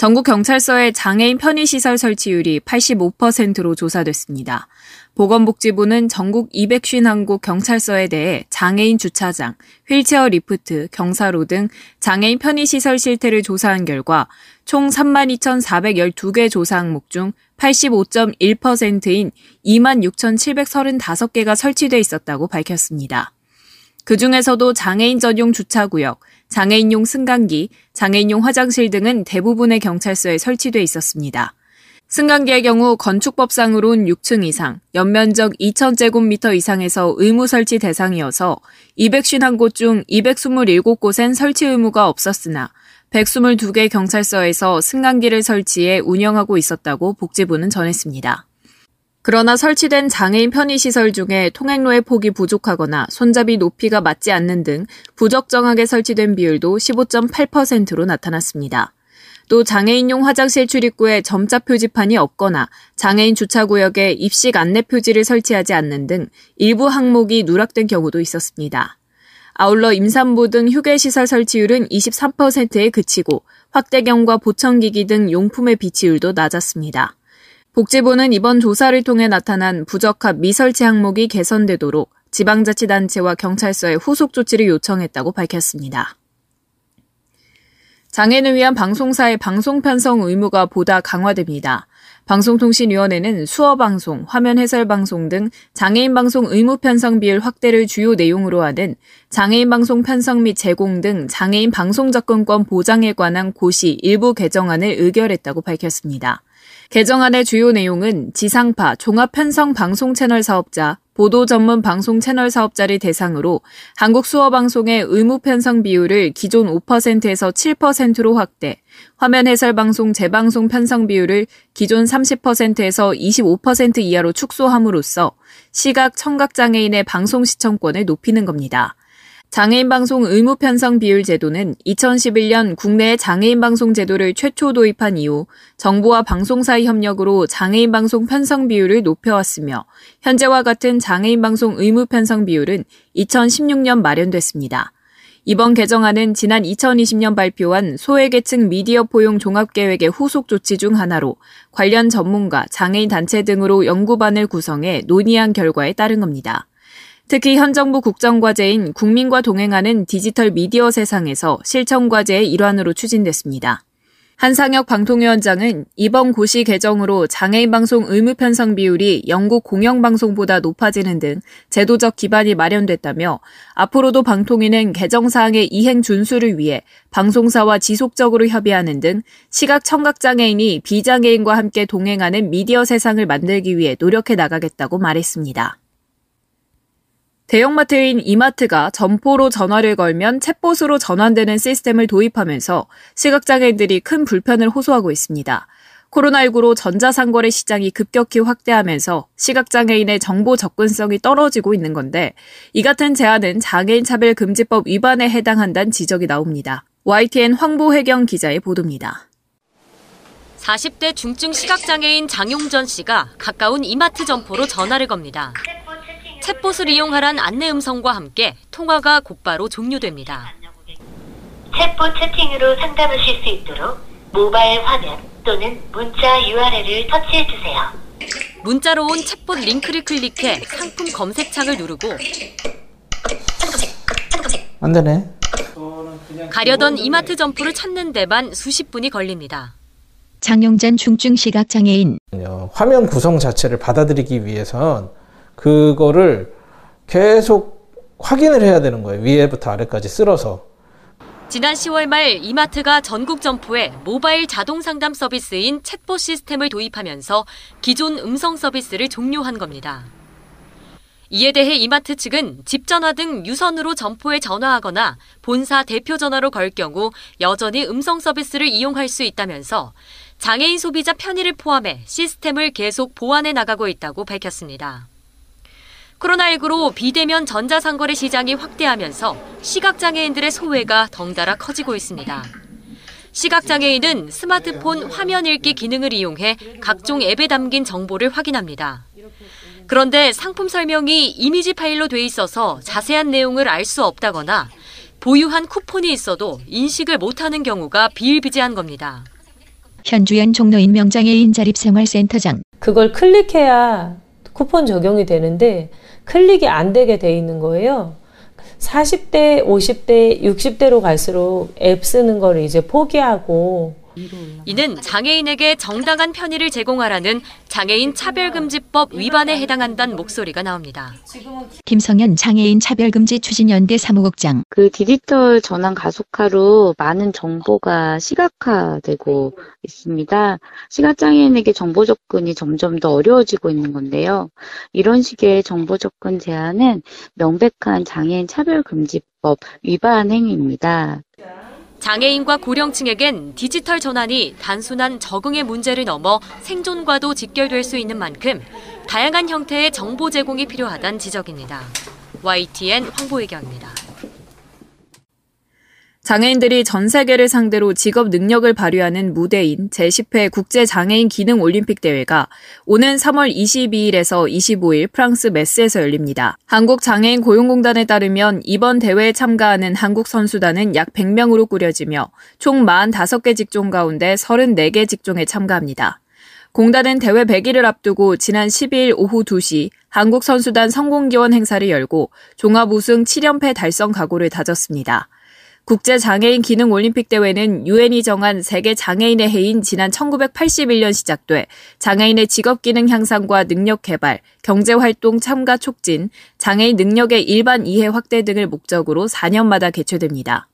전국 경찰서의 장애인 편의시설 설치율이 85%로 조사됐습니다. 보건복지부는 전국 251곳 경찰서에 대해 장애인 주차장, 휠체어 리프트, 경사로 등 장애인 편의시설 실태를 조사한 결과 총 32,412개 조사 항목 중 85.1%인 26,735개가 설치돼 있었다고 밝혔습니다. 그 중에서도 장애인 전용 주차구역, 장애인용 승강기, 장애인용 화장실 등은 대부분의 경찰서에 설치돼 있었습니다. 승강기의 경우 건축법상으론 6층 이상, 연면적 2,000제곱미터 이상에서 의무 설치 대상이어서 251곳 중 227곳엔 설치 의무가 없었으나 122개 경찰서에서 승강기를 설치해 운영하고 있었다고 복지부는 전했습니다. 그러나 설치된 장애인 편의시설 중에 통행로의 폭이 부족하거나 손잡이 높이가 맞지 않는 등 부적정하게 설치된 비율도 15.8%로 나타났습니다. 또 장애인용 화장실 출입구에 점자 표지판이 없거나 장애인 주차구역에 입식 안내 표지를 설치하지 않는 등 일부 항목이 누락된 경우도 있었습니다. 아울러 임산부 등 휴게시설 설치율은 23%에 그치고 확대경과 보청기기 등 용품의 비치율도 낮았습니다. 복지부는 이번 조사를 통해 나타난 부적합 미설치 항목이 개선되도록 지방자치단체와 경찰서에 후속 조치를 요청했다고 밝혔습니다. 장애인을 위한 방송사의 방송 편성 의무가 보다 강화됩니다. 방송통신위원회는 수어 방송, 화면 해설 방송 등 장애인 방송 의무 편성 비율 확대를 주요 내용으로 하는 장애인 방송 편성 및 제공 등 장애인 방송 접근권 보장에 관한 고시 일부 개정안을 의결했다고 밝혔습니다. 개정안의 주요 내용은 지상파, 종합 편성 방송 채널 사업자, 보도 전문 방송 채널 사업자를 대상으로 한국 수어 방송의 의무 편성 비율을 기존 5%에서 7%로 확대, 화면 해설 방송 재방송 편성 비율을 기존 30%에서 25% 이하로 축소함으로써 시각 청각 장애인의 방송 시청권을 높이는 겁니다. 장애인 방송 의무 편성 비율 제도는 2011년 국내 장애인 방송 제도를 최초 도입한 이후 정부와 방송사의 협력으로 장애인 방송 편성 비율을 높여왔으며 현재와 같은 장애인 방송 의무 편성 비율은 2016년 마련됐습니다. 이번 개정안은 지난 2020년 발표한 소외계층 미디어 포용 종합계획의 후속 조치 중 하나로 관련 전문가, 장애인 단체 등으로 연구반을 구성해 논의한 결과에 따른 겁니다. 특히 현 정부 국정과제인 국민과 동행하는 디지털 미디어 세상에서 실천과제의 일환으로 추진됐습니다. 한상혁 방통위원장은 이번 고시 개정으로 장애인 방송 의무 편성 비율이 영국 공영방송보다 높아지는 등 제도적 기반이 마련됐다며 앞으로도 방통위는 개정사항의 이행 준수를 위해 방송사와 지속적으로 협의하는 등 시각 청각장애인이 비장애인과 함께 동행하는 미디어 세상을 만들기 위해 노력해 나가겠다고 말했습니다. 대형마트인 이마트가 점포로 전화를 걸면 챗봇으로 전환되는 시스템을 도입하면서 시각장애인들이 큰 불편을 호소하고 있습니다. 코로나19로 전자상거래 시장이 급격히 확대하면서 시각장애인의 정보 접근성이 떨어지고 있는 건데 이 같은 제안은 장애인 차별금지법 위반에 해당한다는 지적이 나옵니다. YTN 황보혜경 기자의 보도입니다. 40대 중증 시각장애인 장용전 씨가 가까운 이마트 점포로 전화를 겁니다. 챗봇을 이용하란 안내 음성과 함께 통화가 곧바로 종료됩니다. 챗봇 채팅으로 상담하실 수 있도록 모바일 화면 또는 문자 URL을 터치해 주세요. 문자로 온 챗봇 링크를 클릭해 상품 검색창을 누르고 안 되네. 가려던 이마트 점포를 찾는 데만 수십 분이 걸립니다. 장용전 중증 시각 장애인 화면 구성 자체를 받아들이기 위해선 그거를 계속 확인을 해야 되는 거예요. 위에부터 아래까지 쓸어서. 지난 10월 말 이마트가 전국 점포에 모바일 자동 상담 서비스인 챗봇 시스템을 도입하면서 기존 음성 서비스를 종료한 겁니다. 이에 대해 이마트 측은 집 전화 등 유선으로 점포에 전화하거나 본사 대표 전화로 걸 경우 여전히 음성 서비스를 이용할 수 있다면서 장애인 소비자 편의를 포함해 시스템을 계속 보완해 나가고 있다고 밝혔습니다. 코로나19로 비대면 전자상거래 시장이 확대하면서 시각장애인들의 소외가 덩달아 커지고 있습니다. 시각장애인은 스마트폰 화면 읽기 기능을 이용해 각종 앱에 담긴 정보를 확인합니다. 그런데 상품 설명이 이미지 파일로 돼 있어서 자세한 내용을 알 수 없다거나 보유한 쿠폰이 있어도 인식을 못하는 경우가 비일비재한 겁니다. 현주연 종로 인 명장애인 자립생활센터장 그걸 클릭해야 쿠폰 적용이 되는데 클릭이 안 되게 돼 있는 거예요. 40대, 50대, 60대로 갈수록 앱 쓰는 거를 이제 포기하고 이는 장애인에게 정당한 편의를 제공하라는 장애인 차별금지법 위반에 해당한다는 목소리가 나옵니다. 김성현 장애인 차별금지 추진연대 사무국장 그 디지털 전환 가속화로 많은 정보가 시각화되고 있습니다. 시각장애인에게 정보 접근이 점점 더 어려워지고 있는 건데요. 이런 식의 정보 접근 제한은 명백한 장애인 차별금지법 위반 행위입니다. 장애인과 고령층에겐 디지털 전환이 단순한 적응의 문제를 넘어 생존과도 직결될 수 있는 만큼 다양한 형태의 정보 제공이 필요하다는 지적입니다. YTN 황보혜경입니다. 장애인들이 전 세계를 상대로 직업 능력을 발휘하는 무대인 제10회 국제 장애인 기능 올림픽 대회가 오는 3월 22일에서 25일 프랑스 메스에서 열립니다. 한국 장애인 고용공단에 따르면 이번 대회에 참가하는 한국 선수단은 약 100명으로 꾸려지며 총 45개 직종 가운데 34개 직종에 참가합니다. 공단은 대회 100일을 앞두고 지난 12일 오후 2시 한국 선수단 성공기원 행사를 열고 종합 우승 7연패 달성 각오를 다졌습니다. 국제 장애인 기능 올림픽 대회는 유엔이 정한 세계 장애인의 해인 지난 1981년 시작돼 장애인의 직업 기능 향상과 능력 개발, 경제 활동 참가 촉진, 장애인 능력의 일반 이해 확대 등을 목적으로 4년마다 개최됩니다.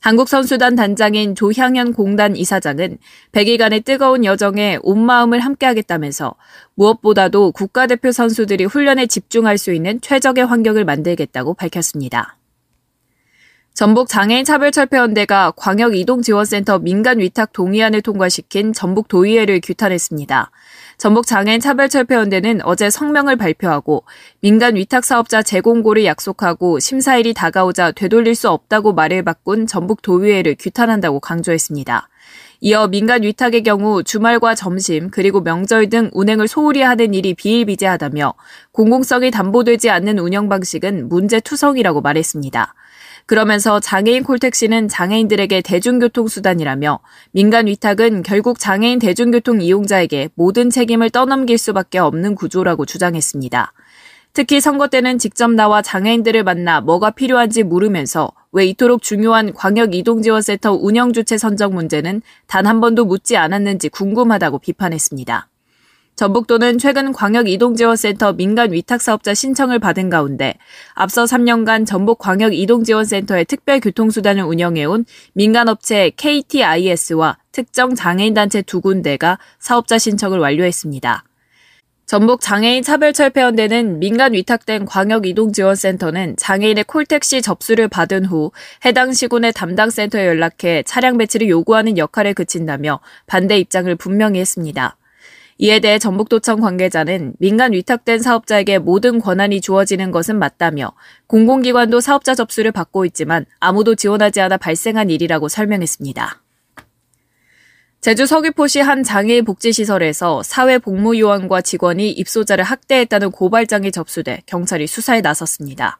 한국 선수단 단장인 조향현 공단 이사장은 100일간의 뜨거운 여정에 온 마음을 함께하겠다면서 무엇보다도 국가대표 선수들이 훈련에 집중할 수 있는 최적의 환경을 만들겠다고 밝혔습니다. 전북 장애인 차별철폐연대가 광역이동지원센터 민간 위탁 동의안을 통과시킨 전북 도의회를 규탄했습니다. 전북 장애인 차별철폐연대는 어제 성명을 발표하고 민간 위탁 사업자 재공고를 약속하고 심사일이 다가오자 되돌릴 수 없다고 말을 바꾼 전북 도의회를 규탄한다고 강조했습니다. 이어 민간 위탁의 경우 주말과 점심 그리고 명절 등 운행을 소홀히 하는 일이 비일비재하다며 공공성이 담보되지 않는 운영 방식은 문제투성이라고 말했습니다. 그러면서 장애인 콜택시는 장애인들에게 대중교통수단이라며 민간 위탁은 결국 장애인 대중교통 이용자에게 모든 책임을 떠넘길 수밖에 없는 구조라고 주장했습니다. 특히 선거 때는 직접 나와 장애인들을 만나 뭐가 필요한지 물으면서 왜 이토록 중요한 광역이동지원센터 운영주체 선정 문제는 단 한 번도 묻지 않았는지 궁금하다고 비판했습니다. 전북도는 최근 광역이동지원센터 민간 위탁사업자 신청을 받은 가운데 앞서 3년간 전북 광역이동지원센터의 특별교통수단을 운영해온 민간업체 KTIS와 특정 장애인단체 두 군데가 사업자 신청을 완료했습니다. 전북 장애인 차별철폐연대는 민간 위탁된 광역이동지원센터는 장애인의 콜택시 접수를 받은 후 해당 시군의 담당 센터에 연락해 차량 배치를 요구하는 역할에 그친다며 반대 입장을 분명히 했습니다. 이에 대해 전북도청 관계자는 민간 위탁된 사업자에게 모든 권한이 주어지는 것은 맞다며 공공기관도 사업자 접수를 받고 있지만 아무도 지원하지 않아 발생한 일이라고 설명했습니다. 제주 서귀포시 한 장애인 복지시설에서 사회복무요원과 직원이 입소자를 학대했다는 고발장이 접수돼 경찰이 수사에 나섰습니다.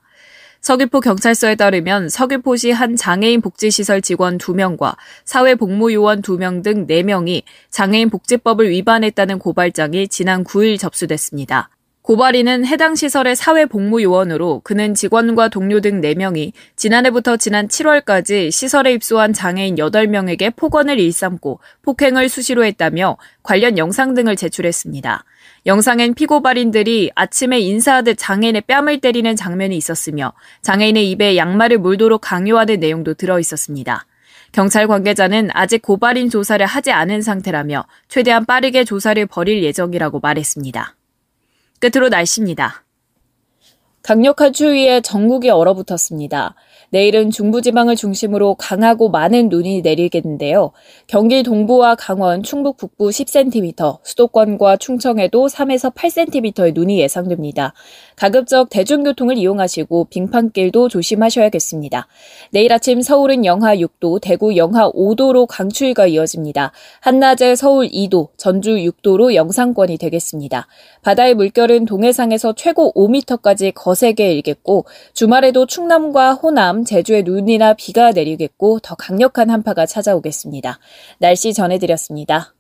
서귀포 경찰서에 따르면 서귀포시 한 장애인 복지시설 직원 2명과 사회복무요원 2명 등 4명이 장애인 복지법을 위반했다는 고발장이 지난 9일 접수됐습니다. 고발인은 해당 시설의 사회복무요원으로 그는 직원과 동료 등 4명이 지난해부터 지난 7월까지 시설에 입소한 장애인 8명에게 폭언을 일삼고 폭행을 수시로 했다며 관련 영상 등을 제출했습니다. 영상엔 피고발인들이 아침에 인사하듯 장애인의 뺨을 때리는 장면이 있었으며 장애인의 입에 양말을 물도록 강요하는 내용도 들어 있었습니다. 경찰 관계자는 아직 고발인 조사를 하지 않은 상태라며 최대한 빠르게 조사를 벌일 예정이라고 말했습니다. 끝으로 날씨입니다. 강력한 추위에 전국이 얼어붙었습니다. 내일은 중부지방을 중심으로 강하고 많은 눈이 내리겠는데요. 경기 동부와 강원, 충북 북부 10cm, 수도권과 충청에도 3에서 8cm의 눈이 예상됩니다. 가급적 대중교통을 이용하시고 빙판길도 조심하셔야겠습니다. 내일 아침 서울은 영하 6도, 대구 영하 5도로 강추위가 이어집니다. 한낮에 서울 2도, 전주 6도로 영상권이 되겠습니다. 바다의 물결은 동해상에서 최고 5m까지 거세게 일겠고 주말에도 충남과 호남, 제주에 눈이나 비가 내리겠고 더 강력한 한파가 찾아오겠습니다. 날씨 전해드렸습니다.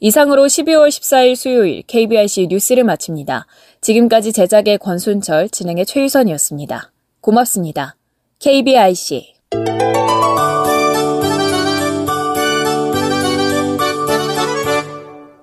이상으로 12월 14일 수요일 KBIC 뉴스를 마칩니다. 지금까지 제작의 권순철, 진행의 최유선이었습니다. 고맙습니다. KBIC